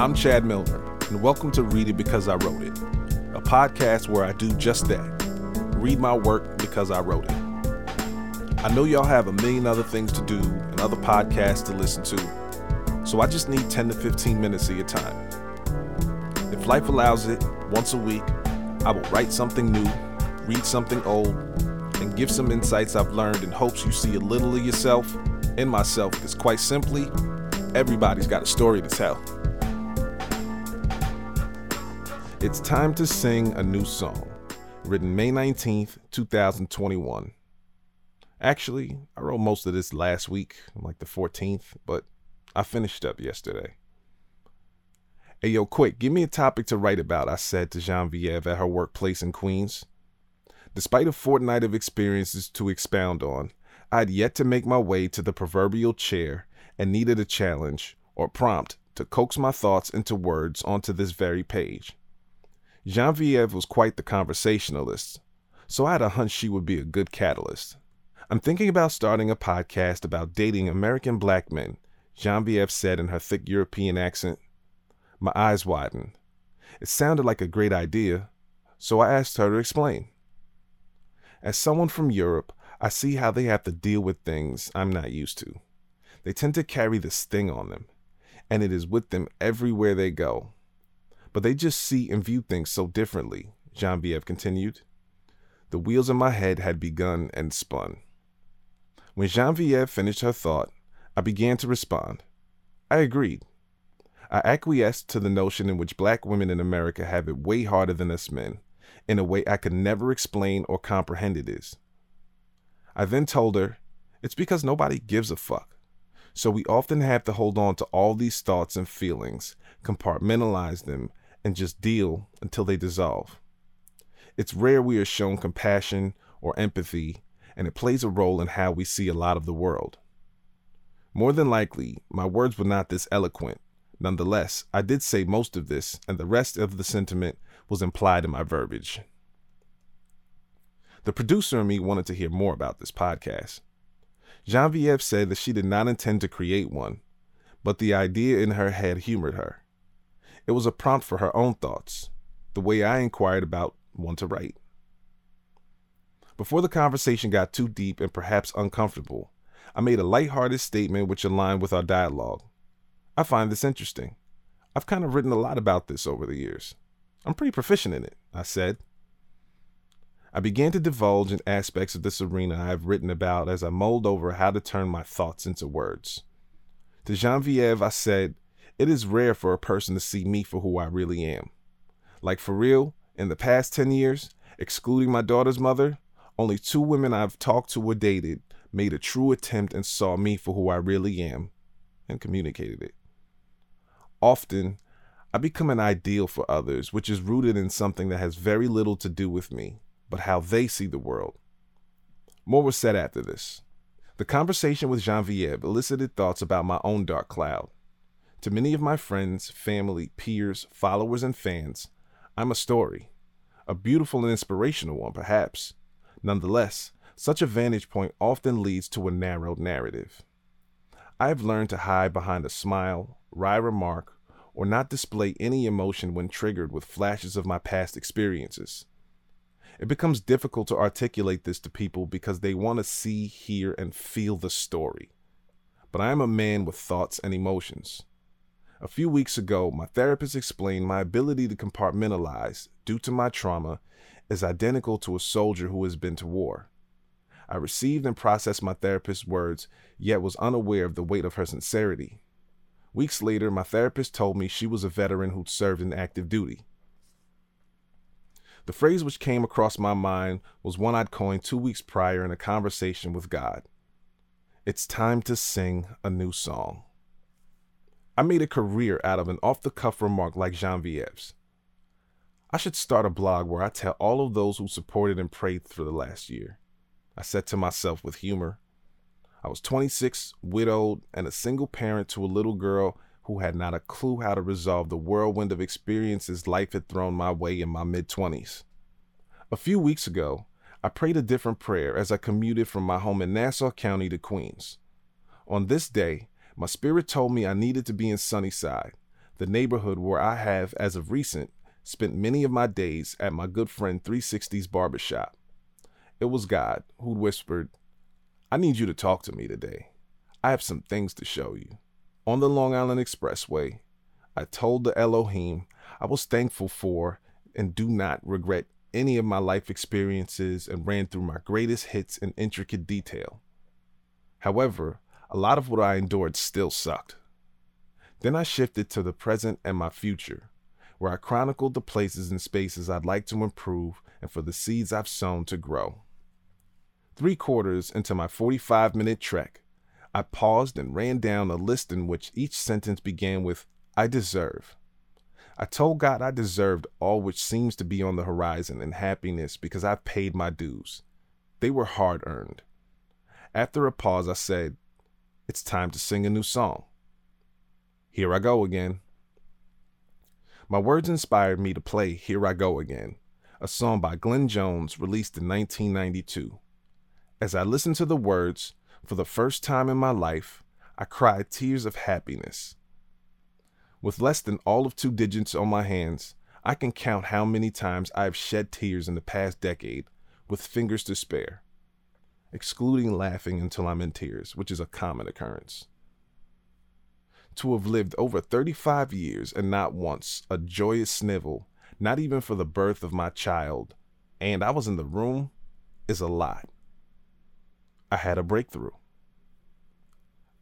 I'm Chad Milner, and welcome to Read It Because I Wrote It, a podcast where I do just that read my work because I wrote it. I know y'all have a million other things to do and other podcasts to listen to, so I just need 10 to 15 minutes of your time. If life allows it, once a week, I will write something new, read something old, and give some insights I've learned in hopes you see a little of yourself in myself, because quite simply, everybody's got a story to tell. It's time to sing a new song, written May 19th, 2021. Actually, I wrote most of this last week, like the 14th, but I finished up yesterday. Hey, yo, quick, give me a topic to write about, I said to Genevieve at her workplace in Queens. Despite a fortnight of experiences to expound on, I'd yet to make my way to the proverbial chair and needed a challenge or prompt to coax my thoughts into words onto this very page. Genevieve was quite the conversationalist, so I had a hunch she would be a good catalyst. I'm thinking about starting a podcast about dating American black men, Genevieve said in her thick European accent. My eyes widened. It sounded like a great idea, so I asked her to explain. As someone from Europe, I see how they have to deal with things I'm not used to. They tend to carry this sting on them, and it is with them everywhere they go. But they just see and view things so differently, Genevieve continued. The wheels in my head had begun and spun. When Genevieve finished her thought, I began to respond. I agreed. I acquiesced to the notion in which black women in America have it way harder than us men, in a way I could never explain or comprehend it is. I then told her, it's because nobody gives a fuck. So we often have to hold on to all these thoughts and feelings, compartmentalize them, and just deal until they dissolve. It's rare we are shown compassion or empathy, and it plays a role in how we see a lot of the world. More than likely, my words were not this eloquent. Nonetheless, I did say most of this, and the rest of the sentiment was implied in my verbiage. The producer and me wanted to hear more about this podcast. Genevieve said that she did not intend to create one, but the idea in her head humored her. It was a prompt for her own thoughts, the way I inquired about one to write. Before the conversation got too deep and perhaps uncomfortable, I made a light-hearted statement which aligned with our dialogue. I find this interesting. I've kind of written a lot about this over the years. I'm pretty proficient in it, I said. I began to divulge in aspects of this arena I have written about as I mulled over how to turn my thoughts into words. To Genevieve, I said, It is rare for a person to see me for who I really am. Like for real, in the past 10 years, excluding my daughter's mother, only two women I've talked to or dated made a true attempt and saw me for who I really am and communicated it. Often, I become an ideal for others, which is rooted in something that has very little to do with me, but how they see the world. More was said after this. The conversation with Genevieve elicited thoughts about my own dark cloud. To many of my friends, family, peers, followers, and fans, I'm a story. A beautiful and inspirational one, perhaps. Nonetheless, such a vantage point often leads to a narrowed narrative. I've learned to hide behind a smile, wry remark, or not display any emotion when triggered with flashes of my past experiences. It becomes difficult to articulate this to people because they want to see, hear, and feel the story. But I am a man with thoughts and emotions. A few weeks ago, my therapist explained my ability to compartmentalize, due to my trauma, is identical to a soldier who has been to war. I received and processed my therapist's words, yet was unaware of the weight of her sincerity. Weeks later, my therapist told me she was a veteran who'd served in active duty. The phrase which came across my mind was one I'd coined two weeks prior in a conversation with God. It's time to sing a new song. I made a career out of an off the cuff remark like Genevieve's. I should start a blog where I tell all of those who supported and prayed for the last year. I said to myself with humor. I was 26, widowed, and a single parent to a little girl who had not a clue how to resolve the whirlwind of experiences life had thrown my way in my mid 20s. A few weeks ago, I prayed a different prayer as I commuted from my home in Nassau County to Queens. On this day, my spirit told me I needed to be in Sunnyside, the neighborhood where I have, as of recent, spent many of my days at my good friend 360's barbershop. It was God who whispered, I need you to talk to me today. I have some things to show you. On the Long Island Expressway, I told the Elohim I was thankful for and do not regret any of my life experiences and ran through my greatest hits in intricate detail. However, a lot of what I endured still sucked. Then I shifted to the present and my future, where I chronicled the places and spaces I'd like to improve and for the seeds I've sown to grow. Three quarters into my 45 minute trek, I paused and ran down a list in which each sentence began with, I deserve. I told God I deserved all which seems to be on the horizon and happiness because I've paid my dues. They were hard earned. After a pause, I said, It's time to sing a new song. Here I Go Again. My words inspired me to play Here I Go Again, a song by Glenn Jones released in 1992. As I listened to the words, for the first time in my life, I cried tears of happiness. With less than all of two digits on my hands, I can count how many times I have shed tears in the past decade with fingers to spare, excluding laughing until I'm in tears, which is a common occurrence. To have lived over 35 years and not once a joyous snivel, not even for the birth of my child, and I was in the room, is a lot. I had a breakthrough.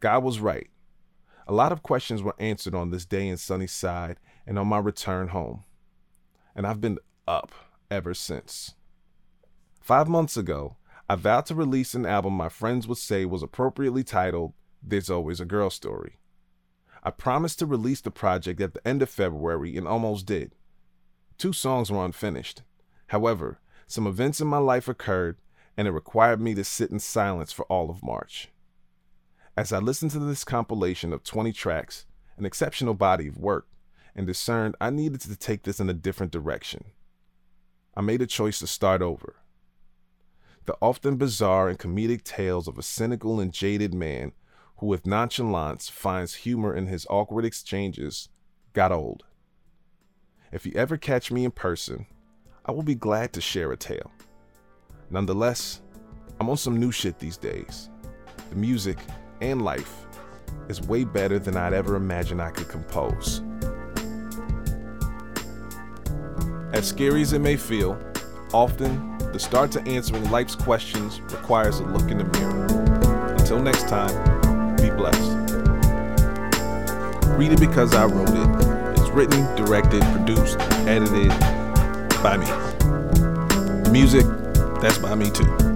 God was right. A lot of questions were answered on this day in Sunnyside and on my return home. And I've been up ever since. Five months ago, I vowed to release an album my friends would say was appropriately titled There's Always a Girl Story. I promised to release the project at the end of February and almost did. Two songs were unfinished. However, some events in my life occurred and it required me to sit in silence for all of March. As I listened to this compilation of 20 tracks, an exceptional body of work, and discerned I needed to take this in a different direction, I made a choice to start over. The often bizarre and comedic tales of a cynical and jaded man who, with nonchalance, finds humor in his awkward exchanges got old. If you ever catch me in person, I will be glad to share a tale. Nonetheless, I'm on some new shit these days. The music and life is way better than I'd ever imagined I could compose. As scary as it may feel, often the start to answering life's questions requires a look in the mirror. Until next time, be blessed. Read it because I wrote it. It's written, directed, produced, edited by me. Music, that's by me too.